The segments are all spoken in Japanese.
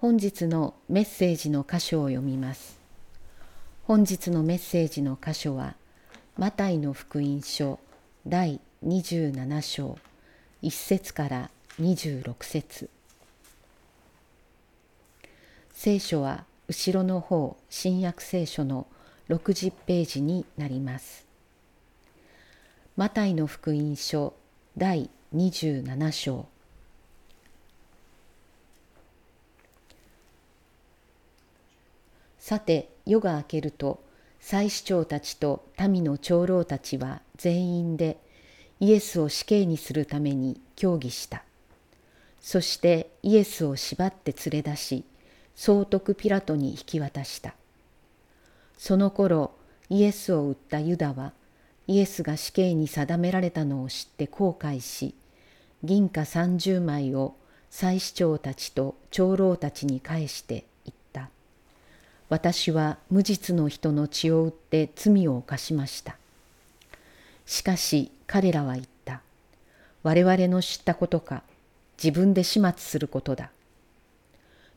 本日のメッセージの箇所を読みます。本日のメッセージの箇所は、マタイの福音書第27章1節から26節聖書は後ろの方新約聖書の60ページになります。マタイの福音書第27章さて夜が明けると祭司長たちと民の長老たちは全員でイエスを死刑にするために協議した。そしてイエスを縛って連れ出し総督ピラトに引き渡した。その頃イエスを撃ったユダはイエスが死刑に定められたのを知って後悔し銀貨30枚を祭司長たちと長老たちに返して私は無実の人の血を売って罪を犯しました。しかし彼らは言った。我々の知ったことか、自分で始末することだ。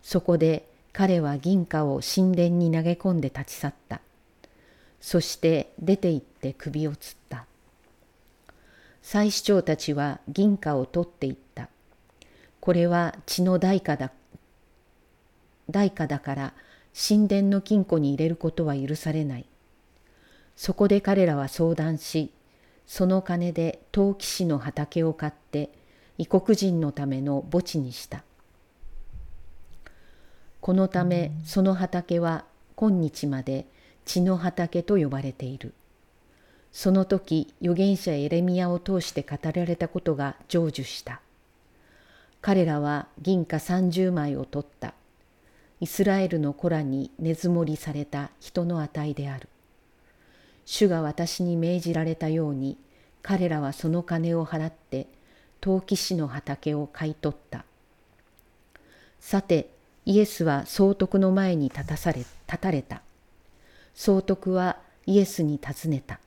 そこで彼は銀貨を神殿に投げ込んで立ち去った。そして出て行って首をつった。祭司長たちは銀貨を取っていった。これは血の代価だ。代価だから神殿の金庫に入れることは許されない。そこで彼らは相談し、その金で陶器師の畑を買って異国人のための墓地にした。このためその畑は今日まで血の畑と呼ばれている。その時預言者エレミアを通して語られたことが成就した。彼らは銀貨30枚を取った。イスラエルの子らに根積もりされた人の値である。主が私に命じられたように彼らはその金を払って陶器師の畑を買い取った。さてイエスは総督の前に立たされ立たれた。総督はイエスに尋ねた。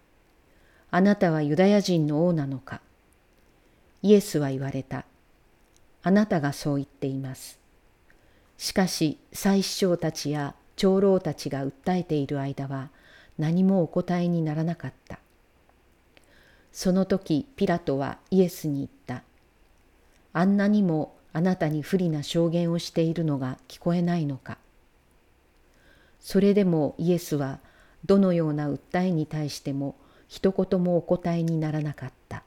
あなたはユダヤ人の王なのか？イエスは言われた。あなたがそう言っています。しかし祭司長たちや長老たちが訴えている間は何もお答えにならなかった。その時ピラトはイエスに言った。あんなにもあなたに不利な証言をしているのが聞こえないのか。それでもイエスはどのような訴えに対しても一言もお答えにならなかった。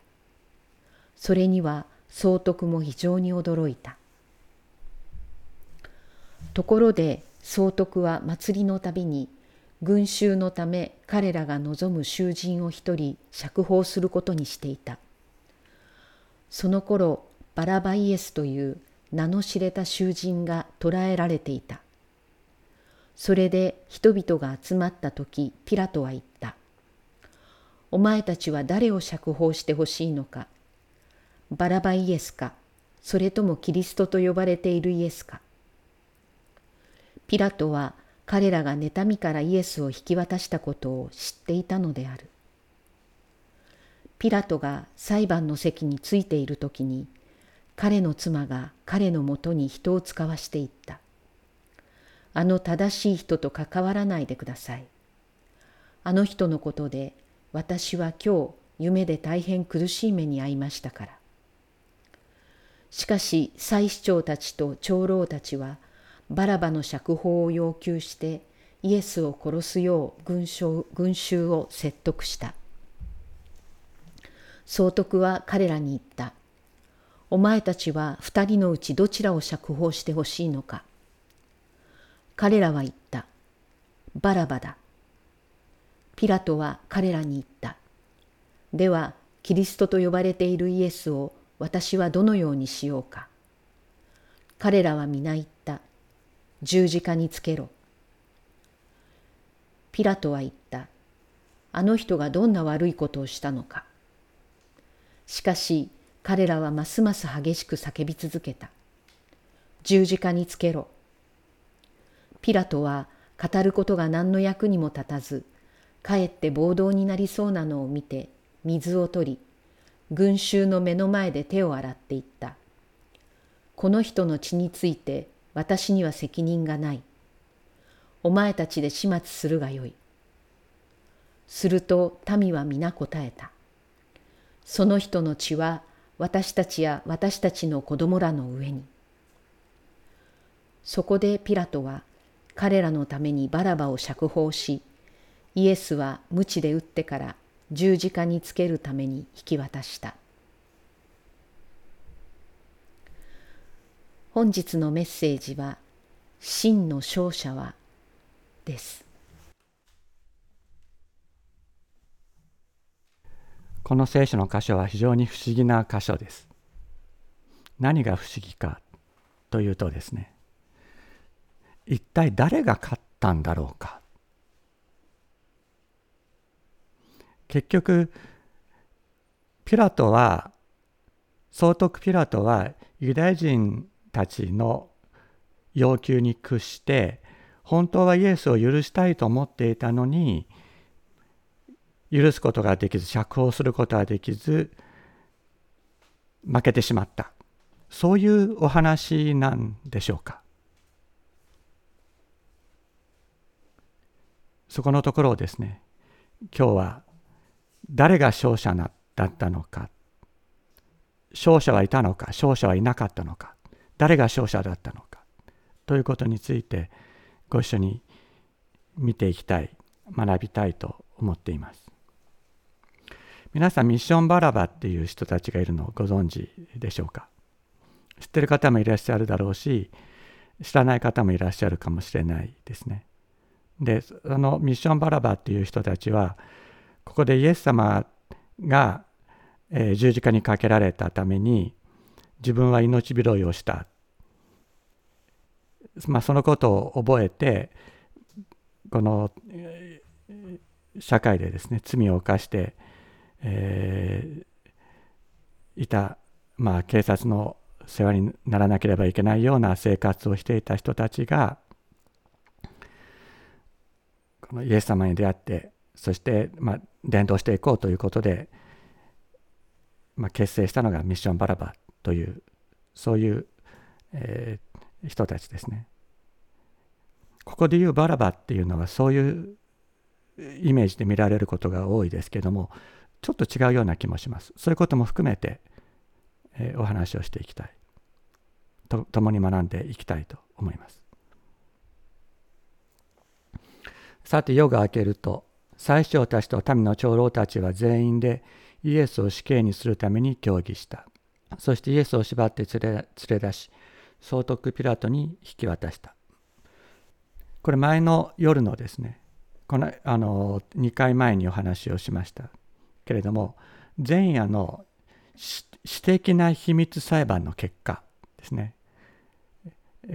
それには総督も非常に驚いた。ところで総督は祭りのたびに群衆のため彼らが望む囚人を一人釈放することにしていた。その頃バラバイエスという名の知れた囚人が捕らえられていた。それで人々が集まった時ピラトは言った。お前たちは誰を釈放してほしいのか。バラバイエスか、それともキリストと呼ばれているイエスか。ピラトは彼らが妬みからイエスを引き渡したことを知っていたのである。ピラトが裁判の席についている時に彼の妻が彼のもとに人を使わしていった。あの正しい人と関わらないでください。あの人のことで私は今日夢で大変苦しい目に遭いましたから。しかし祭司長たちと長老たちはバラバの釈放を要求してイエスを殺すよう群衆群衆を説得した。総督は彼らに言った。お前たちは二人のうちどちらを釈放してほしいのか。彼らは言った。バラバだ。ピラトは彼らに言った。では、キリストと呼ばれているイエスを私はどのようにしようか。彼らは皆言った。十字架につけろ。ピラトは言った。あの人がどんな悪いことをしたのか。しかし彼らはますます激しく叫び続けた。十字架につけろ。ピラトは語ることが何の役にも立たず、かえって暴動になりそうなのを見て水を取り、群衆の目の前で手を洗っていった。この人の血について私には責任がない。お前たちで始末するがよい。すると民は皆答えた。その人の血は私たちや私たちの子供らの上に。そこでピラトは彼らのためにバラバを釈放し、イエスは鞭で打ってから十字架につけるために引き渡した。本日のメッセージは「真の勝者は」です。この聖書の箇所は非常に不思議な箇所です。何が不思議かというとですね一体誰が勝ったんだろうか結局ピラトは総督ピラトはユダヤ人たちの要求に屈して本当はイエスを許したいと思っていたのに許すことができず釈放することができず負けてしまった。そういうお話なんでしょうか。そこのところをですね今日は誰が勝者だったのか勝者はいたのか勝者はいなかったのか誰が勝者だったのか。ということについてご一緒に見ていきたい学びたいと思っています。皆さんミッションバラバっていう人たちがいるのをご存知でしょうか？知ってる方もいらっしゃるだろうし知らない方もいらっしゃるかもしれないですね。でそのミッションバラバっていう人たちはここでイエス様が、えー、十字架にかけられたために自分は命拾いをした、まあ、そのことを覚えてこの社会でですね罪を犯して、えー、いた、まあ、警察の世話にならなければいけないような生活をしていた人たちがこのイエス様に出会ってそして、まあ、伝道していこうということで、まあ、結成したのがミッションバラバ。というそういう、えー、人たちですね。ここで言うバラバっていうのはそういうイメージで見られることが多いですけどもちょっと違うような気もします。そういうことも含めて、えー、お話をしていきたいと共に学んでいきたいと思います。さて夜が明けると最初たちと民の長老たちは全員でイエスを死刑にするために協議した。そしてイエスを縛って連れ連れ出し、総督ピラトに引き渡した。これ前の夜のですね、このあの2回前にお話をしましたけれども、前夜の私的な秘密裁判の結果ですね、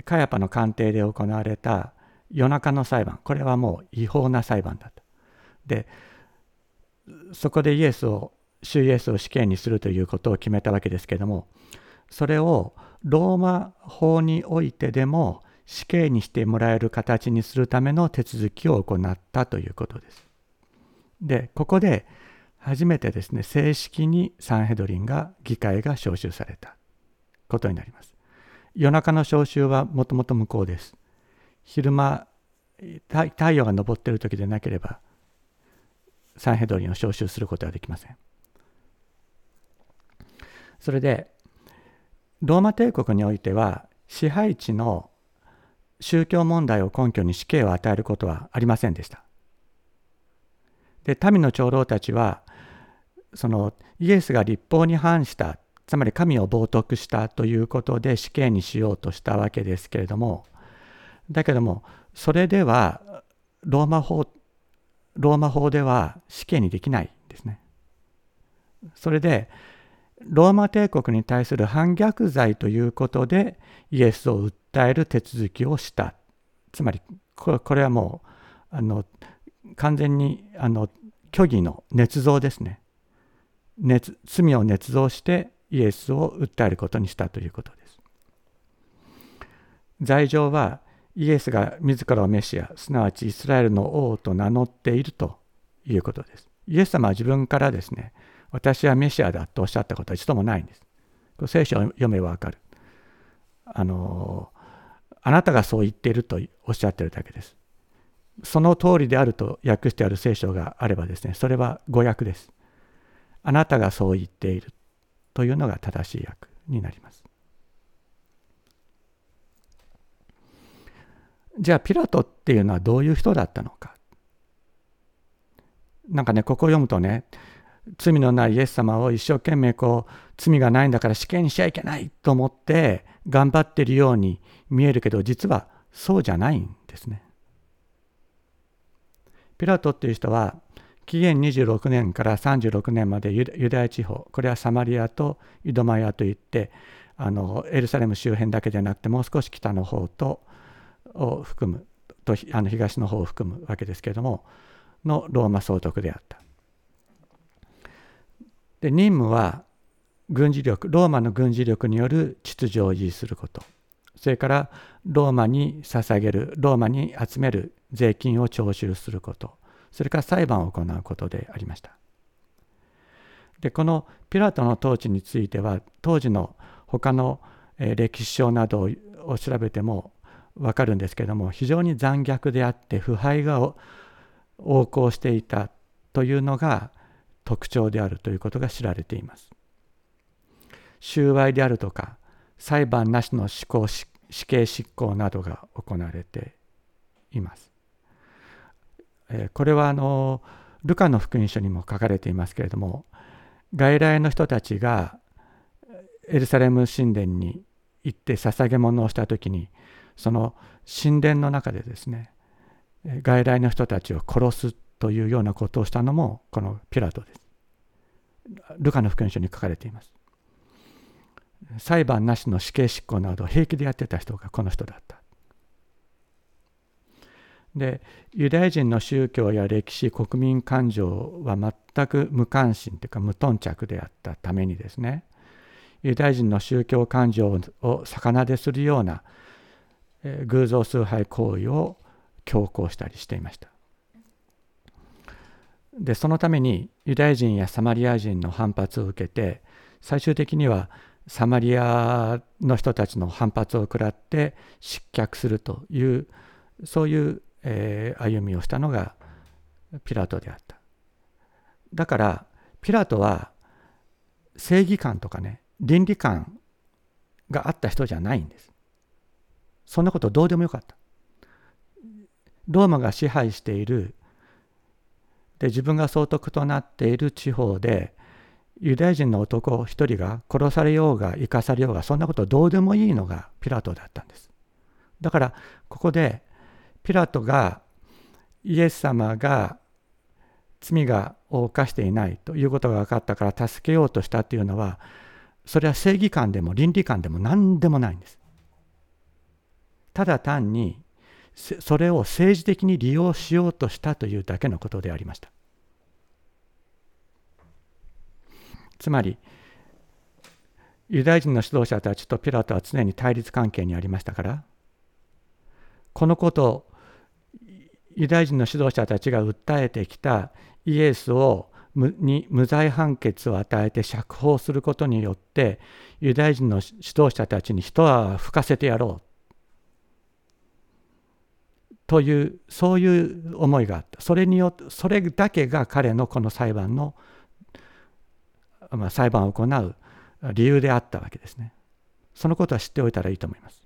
カヤパの官邸で行われた夜中の裁判、これはもう違法な裁判だと。で、そこでイエスを主イエスを死刑にするということを決めたわけですけどもそれをローマ法においてでも死刑にしてもらえる形にするための手続きを行ったということです。でここで初めてですね正式にサンヘドリンが議会が招集されたことになります。夜中の召集はもともと無効です。昼間太陽が昇っている時でなければサンヘドリンを招集することはできません。それでローマ帝国においては支配地の宗教問題を根拠に死刑を与えることはありませんでした。で民の長老たちはそのイエスが立法に反したつまり神を冒涜したということで死刑にしようとしたわけですけれどもだけどもそれではローマ法ローマ法では死刑にできないんですね。それでローマ帝国に対する反逆罪ということでイエスを訴える手続きをした。つまりこれはもうあの完全にあの虚偽の捏造ですね。罪を捏造してイエスを訴えることにしたということです。罪状はイエスが自らをメシアすなわちイスラエルの王と名乗っているということです。イエス様は自分からですね私はメシアだとおっしゃったことは一度もないんです。聖書を読めばわかる。あのあなたがそう言っているとおっしゃってるだけです。その通りであると訳してある聖書があればですね、それは誤訳です。あなたがそう言っているというのが正しい訳になります。じゃあピラトっていうのはどういう人だったのか。なんかね、ここを読むとね、罪のないイエス様を一生懸命こう罪がないんだから死刑にしちゃいけないと思って頑張ってるように見えるけど実はそうじゃないんですね。ピラトっていう人は紀元26年から36年までユダヤ地方これはサマリアとイドマヤといってあのエルサレム周辺だけでなくてもう少し北の方とを含むとあの東の方を含むわけですけれどものローマ総督であった。で任務は軍事力ローマの軍事力による秩序を維持すること。それからローマに捧げるローマに集める税金を徴収すること。それから裁判を行うことでありました。でこのピラトの統治については当時の他の歴史書などを調べても分かるんですけども非常に残虐であって腐敗が横行していたというのが特徴であるということが知られています収賄であるとか裁判なしの執行死刑執行などが行われています。これはあのルカの福音書にも書かれていますけれども外来の人たちがエルサレム神殿に行って捧げ物をした時にその神殿の中でですね外来の人たちを殺すというようなことをしたのもこのピラトです。ルカの福音書に書かれています。裁判なしの死刑執行など平気でやってた人がこの人だった。でユダヤ人の宗教や歴史国民感情は全く無関心というか無頓着であったためにですねユダヤ人の宗教感情を逆なでするような、え、偶像崇拝行為を強行したりしていました。でそのためにユダヤ人やサマリア人の反発を受けて最終的にはサマリアの人たちの反発を食らって失脚するというそういう、えー、歩みをしたのがピラトであった。だからピラトは正義感とかね倫理観があった人じゃないんです。そんなことどうでもよかった。ローマが支配しているで自分が総督となっている地方でユダヤ人の男一人が殺されようが生かされようがそんなことどうでもいいのがピラトだったんです。だからここでピラトがイエス様が罪が犯していないということが分かったから助けようとしたというのはそれは正義感でも倫理観でも何でもないんです。ただ単にそれを政治的に利用しようとしたというだけのことでありました。つまりユダヤ人の指導者たちとピラトは常に対立関係にありましたからこのことをユダヤ人の指導者たちが訴えてきたイエスをに無罪判決を与えて釈放することによってユダヤ人の指導者たちに一泡吹かせてやろうというそういう思いがあったそれによってそれだけが彼のこの裁判のまあ、裁判を行う理由であったわけですね。そのことは知っておいたらいいと思います。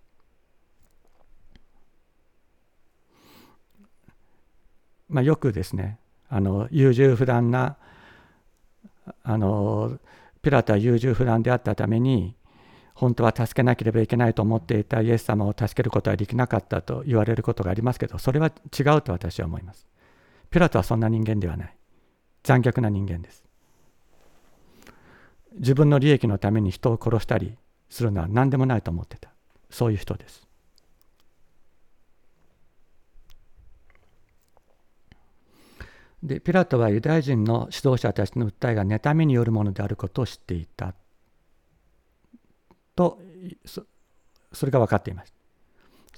まあ、よくですねあの優柔不断なあのピラトは優柔不断であったために本当は助けなければいけないと思っていたイエス様を助けることはできなかったと言われることがありますけどそれは違うと私は思います。ピラトはそんな人間ではない。残虐な人間です。自分の利益のために人を殺したりするのは何でもないと思ってたそういう人ですでピラトはユダヤ人の指導者たちの訴えが妬みによるものであることを知っていたとそれが分かっています。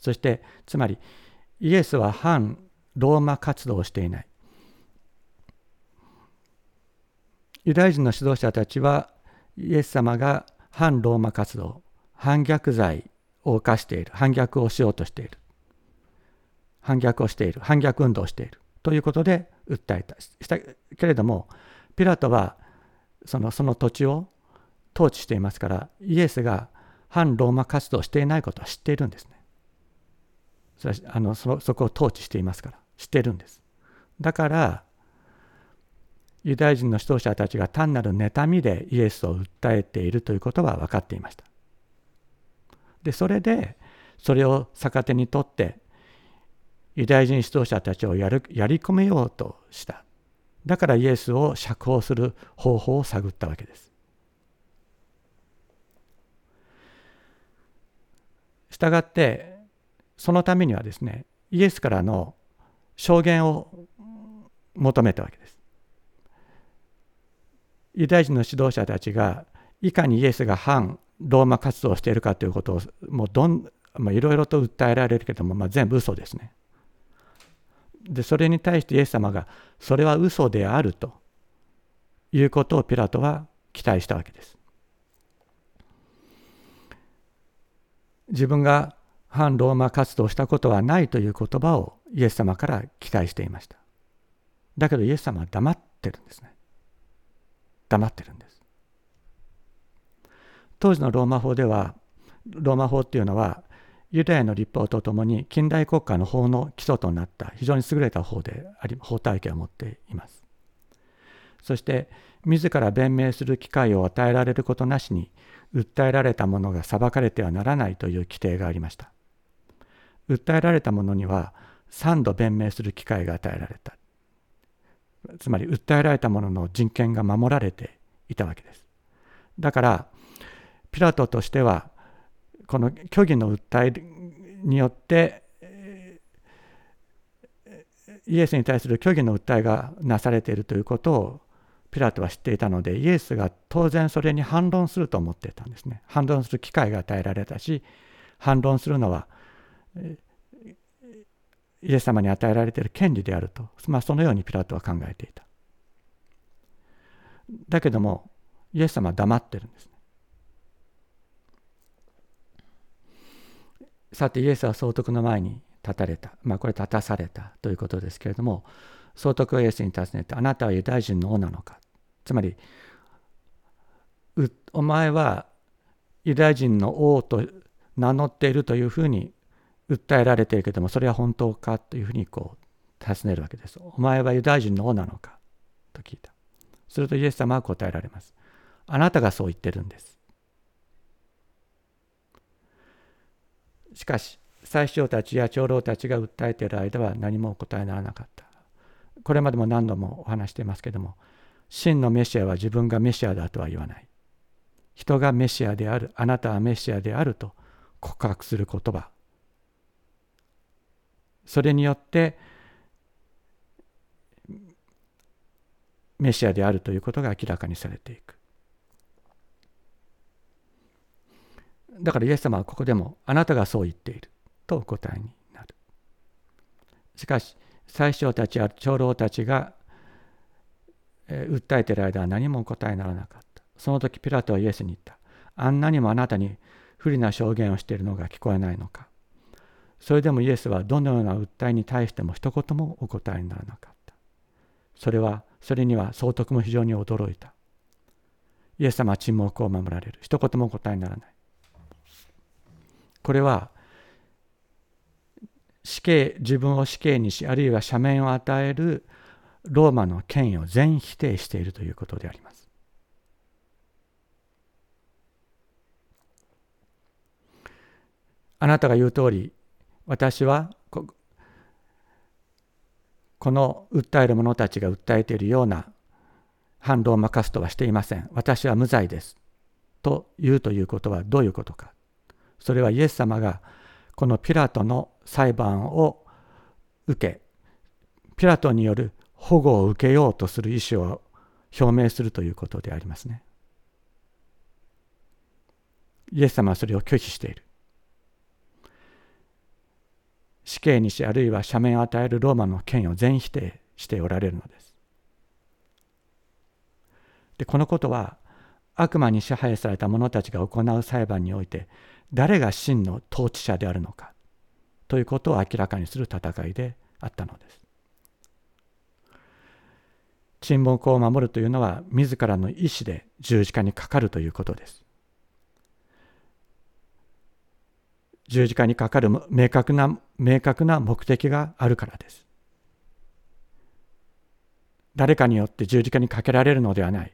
そしてつまりイエスは反ローマ活動をしていない。ユダヤ人の指導者たちはイエス様が反ローマ活動反逆罪を犯している。反逆をしようとしている。反逆をしている。反逆運動をしている。ということで訴えた。したけれどもピラトはそのその土地を統治していますからイエスが反ローマ活動をしていないことは知っているんですね。それはあのそそこを統治していますから知っているんです。だからユダヤ人の指導者たちが単なる妬みでイエスを訴えているということは分かっていました。でそれでそれを逆手にとってユダヤ人指導者たちをやるやり込めようとした。だからイエスを釈放する方法を探ったわけです。したがってそのためにはですねイエスからの証言を求めたわけです。ユダヤ人の指導者たちがいかにイエスが反ローマ活動をしているかということをもうどん、まあ、いろいろと訴えられるけども、まあ、全部嘘ですね。でそれに対してイエス様がそれは嘘であるということをピラトは期待したわけです。自分が反ローマ活動をしたことはないという言葉をイエス様から期待していました。だけどイエス様は黙ってるんですね。黙ってるんです。当時のローマ法ではローマ法っていうのはユダヤの立法とともに近代国家の法の基礎となった非常に優れた法であり法体系を持っています。そして自ら弁明する機会を与えられることなしに訴えられたものが裁かれてはならないという規定がありました。訴えられたものには3度弁明する機会が与えられた。つまり訴えられたものの人権が守られていたわけです。だからピラトとしてはこの虚偽の訴えによってイエスに対する虚偽の訴えがなされているということをピラトは知っていたのでイエスが当然それに反論すると思っていたんですね。反論する機会が与えられたし反論するのはイエス様に与えられている権利であると、まあ、そのようにピラトは考えていた。だけどもイエス様は黙ってるんですね。さてイエスは総督の前に立たれた、まあ、これ立たされたということですけれども総督はイエスに尋ねてあなたはユダヤ人の王なのかつまりお前はユダヤ人の王と名乗っているというふうに訴えられているけれどもそれは本当かというふうにこう尋ねるわけです。お前はユダヤ人の王なのか？と聞いた。するとイエス様は答えられます。あなたがそう言ってるんです。しかし最初たちや長老たちが訴えている間は何も答えならなかったこれまでも何度もお話していますけども真のメシアは自分がメシアだとは言わない。人がメシアであるあなたはメシアであると告白する言葉。それによってメシアであるということが明らかにされていく。だからイエス様はここでもあなたがそう言っているとお答えになる。しかし最初たちや長老たちが、えー、訴えている間は何もお答えにならなかった。その時ピラトはイエスに言った。あんなにもあなたに不利な証言をしているのが聞こえないのか。それでもイエスはどのような訴えに対しても一言もお答えにならなかった。それは、それには総督も非常に驚いた。イエス様は沈黙を守られる。一言もお答えにならない。これは死刑自分を死刑にしあるいは赦免を与えるローマの権威を全否定しているということであります。あなたが言う通り私はこの訴える者たちが訴えているような反ローマカストはしていません。私は無罪です。と言うということはどういうことか。それはイエス様がこのピラトの裁判を受けピラトによる保護を受けようとする意思を表明するということでありますね。イエス様はそれを拒否している。死刑にしあるいは赦免を与えるローマの権威を全否定しておられるのです。でこのことは悪魔に支配された者たちが行う裁判において誰が真の統治者であるのかということを明らかにする戦いであったのです。沈黙を守るというのは自らの意志で十字架にかかるということです。十字架にかかる明確な明確な目的があるからです。誰かによって十字架にかけられるのではない。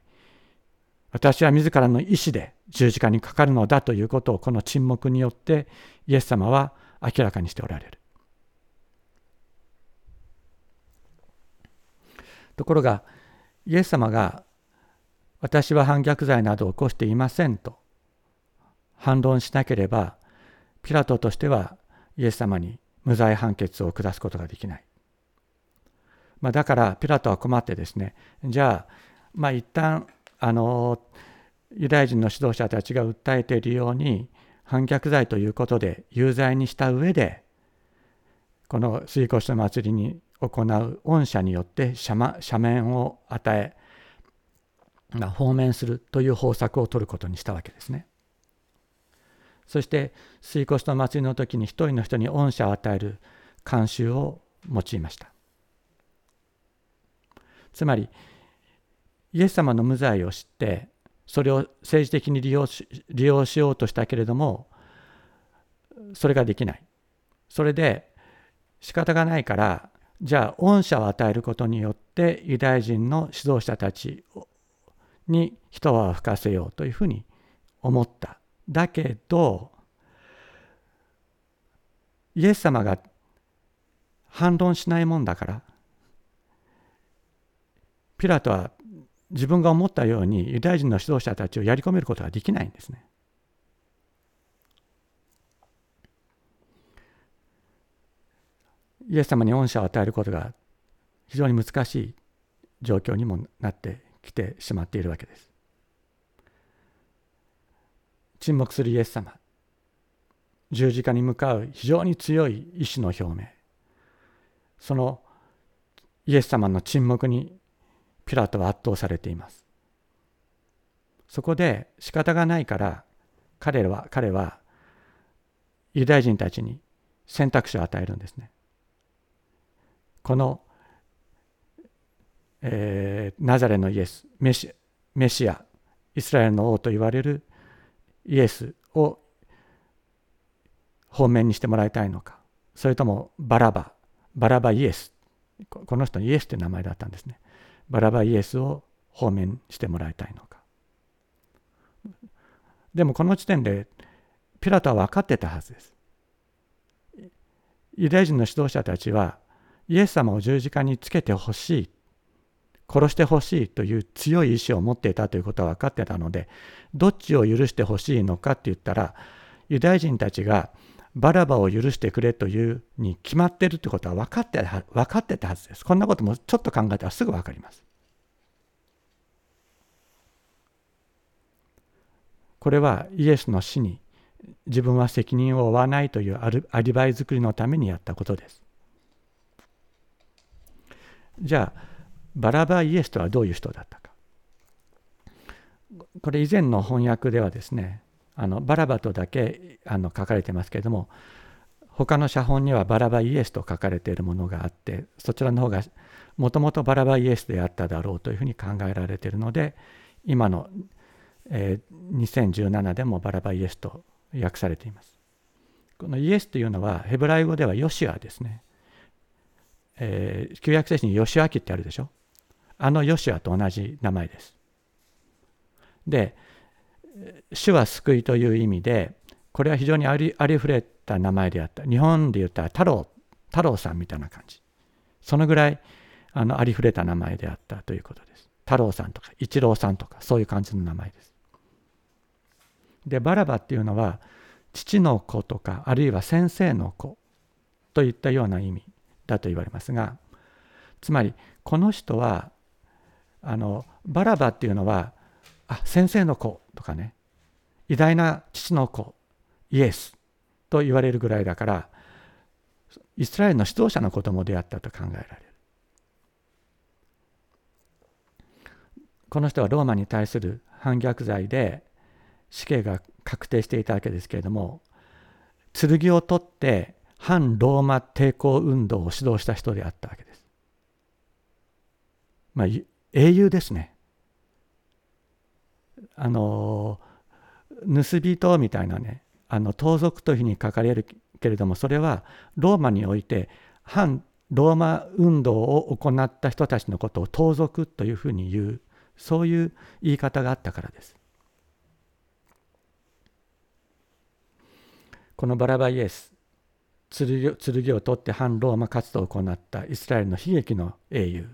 私は自らの意志で十字架にかかるのだということをこの沈黙によってイエス様は明らかにしておられる。ところがイエス様が私は反逆罪などを起こしていませんと反論しなければピラトとしてはイエス様に無罪判決を下すことができない。まあ、だからピラトは困ってですねじゃあまあ一旦あのユダヤ人の指導者たちが訴えているように反逆罪ということで有罪にした上でこの水越の祭りに行う恩赦によって赦免を与え、まあ、放免するという方策を取ることにしたわけですね。そして水越の祭りの時に一人の人に恩赦を与える慣習を用いました。つまりイエス様の無罪を知ってそれを政治的に利用し利用しようとしたけれどもそれができない。それで仕方がないからじゃあ恩赦を与えることによってユダヤ人の指導者たちに一泡吹かせようというふうに思った。だけどイエス様が反論しないもんだからピラトは自分が思ったようにユダヤ人の指導者たちをやり込めることができないんですね。イエス様に恩赦を与えることが非常に難しい状況にもなってきてしまっているわけです。沈黙するイエス様十字架に向かう非常に強い意志の表明そのイエス様の沈黙にピラトは圧倒されています。そこで仕方がないから彼は彼はユダヤ人たちに選択肢を与えるんですね。この、えー、ナザレのイエスメシメシアイスラエルの王と言われるイエスを方面にしてもらいたいのかそれともバラババラバイエスこの人イエスという名前だったんですねバラバイエスを方面してもらいたいのか。でもこの時点でピラトは分かってたはずです。ユダヤ人の指導者たちはイエス様を十字架につけてほしい殺してほしいという強い意志を持っていたということは分かってたのでどっちを許してほしいのかって言ったらユダヤ人たちがバラバを許してくれというに決まってるってことは分かって分かってたはずです。こんなこともちょっと考えたらすぐ分かります。これはイエスの死に自分は責任を負わないというアリバイ作りのためにやったことです。じゃあバラバイエスとはどういう人だったか。これ以前の翻訳ではですねあのバラバとだけあの書かれてますけれども他の写本にはバラバイエスと書かれているものがあってそちらの方がもともとバラバイエスであっただろうというふうに考えられているので今の、えー、2017でもバラバイエスと訳されています。このイエスというのはヘブライ語ではヨシアですね。えー、旧約聖書にヨシア記ってあるでしょ？あのヨシアと同じ名前です。で、主は救いという意味でこれは非常にありありふれた名前であった。日本で言ったら太郎太郎さんみたいな感じ。そのぐらいあのありふれた名前であったということです。太郎さんとか一郎さんとかそういう感じの名前です。でバラバっていうのは父の子とかあるいは先生の子といったような意味だと言われますがつまりこの人はあのバラバっていうのはあ先生の子とかね偉大な父の子イエスと言われるぐらいだからイスラエルの指導者の子供であったと考えられるこの人はローマに対する反逆罪で死刑が確定していたわけですけれども剣を取って反ローマ抵抗運動を指導した人であったわけです。まあ、英雄ですね。あの盗人みたいなねあの盗賊というふうに書かれるけれどもそれはローマにおいて反ローマ運動を行った人たちのことを盗賊というふうに言うそういう言い方があったからです。このバラバイエス剣を取って反ローマ活動を行ったイスラエルの悲劇の英雄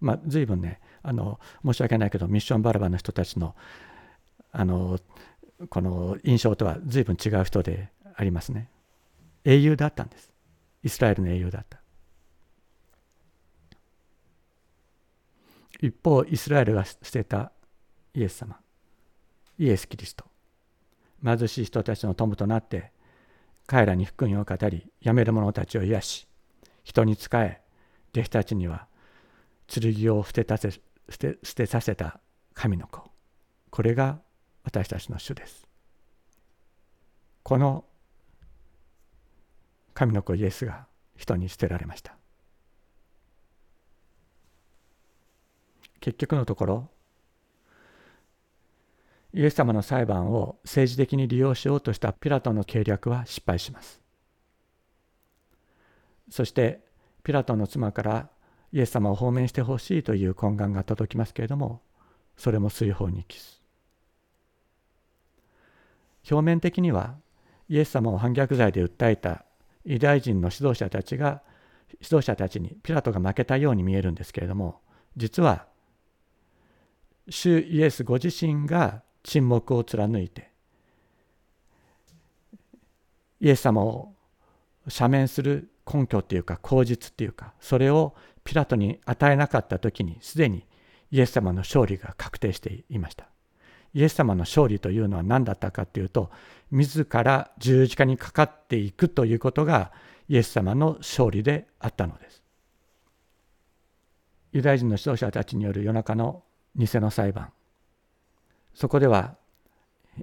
まあ随分ねあの申し訳ないけどミッションバラバの人たちのあのこの印象とは随分違う人でありますね。英雄だったんです。イスラエルの英雄だった。一方イスラエルが捨てたイエス様。イエス・キリスト。貧しい人たちの友となって彼らに福音を語り辞める者たちを癒し人に仕え弟子たちには剣を捨てたせ捨て捨てさせた神の子。これが私たちの主です。この神の子イエスが人に捨てられました。結局のところイエス様の裁判を政治的に利用しようとしたピラトの計略は失敗します。そしてピラトの妻からイエス様を放免してほしいという懇願が届きますけれどもそれも水泡に帰す。表面的にはイエス様を反逆罪で訴えたユダヤ人の指導者たちが指導者たちにピラトが負けたように見えるんですけれども実は主イエスご自身が沈黙を貫いてイエス様を赦免する根拠っていうか口実っていうかそれをピラトに与えなかった時にすでにイエス様の勝利が確定していました。イエス様の勝利というのは何だったかっていうと自ら十字架にかかっていくということがイエス様の勝利であったのです。ユダヤ人の指導者たちによる夜中の偽の裁判。そこでは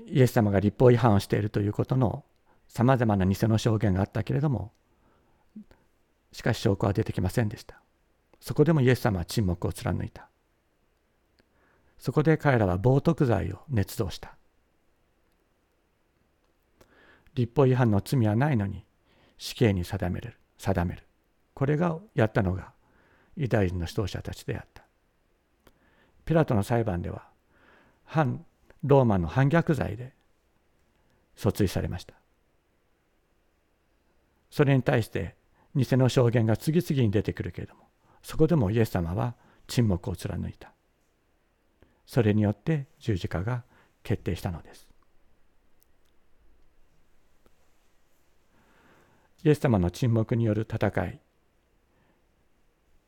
イエス様が立法違反をしているということのさまざまな偽の証言があったけれどもしかし証拠は出てきませんでした。そこでもイエス様は沈黙を貫いた。そこで彼らは冒涜罪を捏造した。立法違反の罪はないのに死刑に定める定める。これがやったのがユダヤ人の指導者たちであった。ピラトの裁判では反ローマの反逆罪で訴追されました。それに対して偽の証言が次々に出てくるけれどもそこでもイエス様は沈黙を貫いた。それによって十字架が決定したのです。イエス様の沈黙による戦い。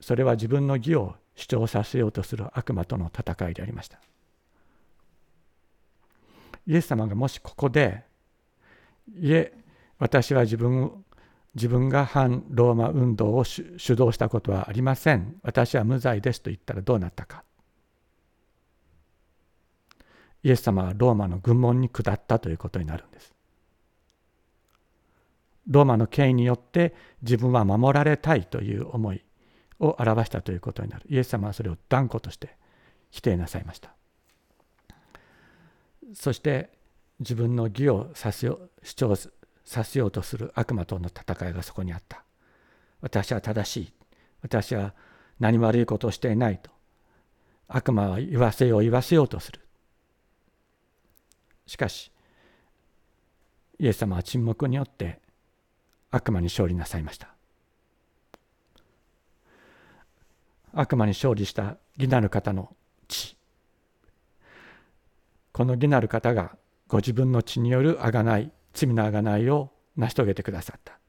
それは自分の義を主張させようとする悪魔との戦いでありました。イエス様がもしここでいえ私は自分自分が反ローマ運動を主導したことはありません。私は無罪ですと言ったらどうなったか。イエス様はローマの軍門に下ったということになるんです。ローマの権威によって自分は守られたいという思いを表したということになる。イエス様はそれを断固として否定なさいました。そして自分の義を主張させようとする悪魔との戦いがそこにあった。私は正しい。私は何も悪いことをしていないと。悪魔は言わせよう言わせようとする。しかしイエス様は沈黙によって悪魔に勝利なさいました。悪魔に勝利した義なる方の血。この義なる方がご自分の血による贖い。罪の贖いを成し遂げてくださった。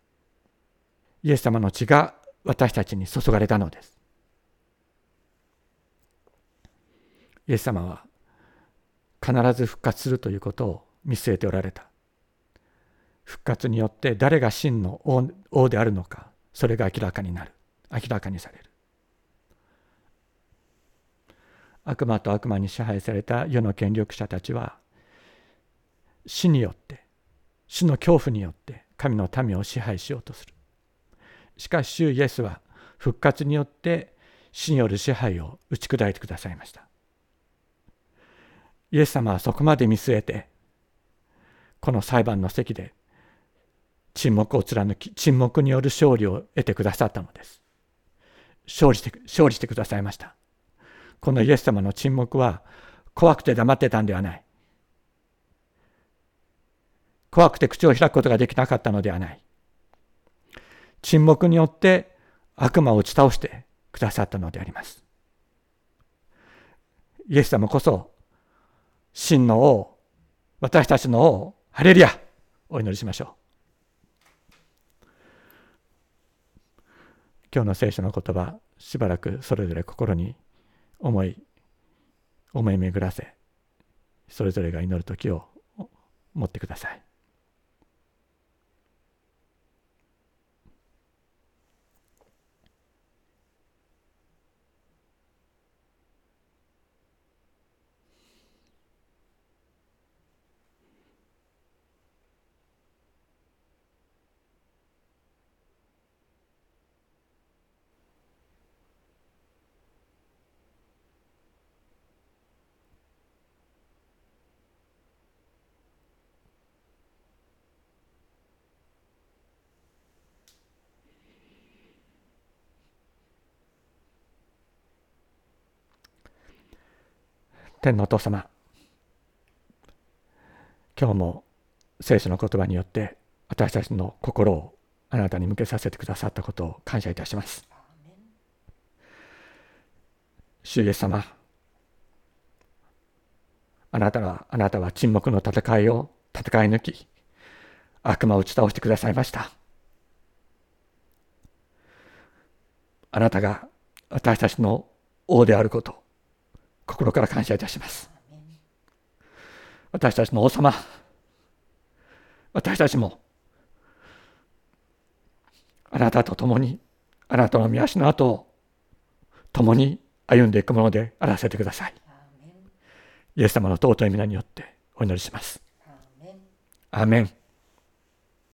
イエス様の血が私たちに注がれたのです。イエス様は必ず復活するということを見据えておられた。復活によって誰が真の王であるのかそれが明らかになる。明らかにされる。悪魔と悪魔に支配された世の権力者たちは死によって主の恐怖によって神の民を支配しようとする。しかし主イエスは復活によって死による支配を打ち砕いてくださいました。イエス様はそこまで見据えてこの裁判の席で沈黙を貫き沈黙による勝利を得てくださったのです。勝利して勝利してくださいました。このイエス様の沈黙は怖くて黙ってたんではない。怖くて口を開くことができなかったのではない。沈黙によって悪魔を打ち倒してくださったのであります。イエス様こそ真の王私たちの王ハレリアお祈りしましょう。今日の聖書の言葉しばらくそれぞれ心に思い思い巡らせそれぞれが祈る時を持ってください。天のお父様。今日も聖書の言葉によって私たちの心をあなたに向けさせてくださったことを感謝いたします。主イエス様あなたはあなたは沈黙の戦いを戦い抜き悪魔を打ち倒してくださいました。あなたが私たちの王であること心から感謝いたします。私たちの王様私たちもあなたと共にあなたの御足の後を共に歩んでいくものであらせてください。イエス様の尊い皆によってお祈りします。アーメン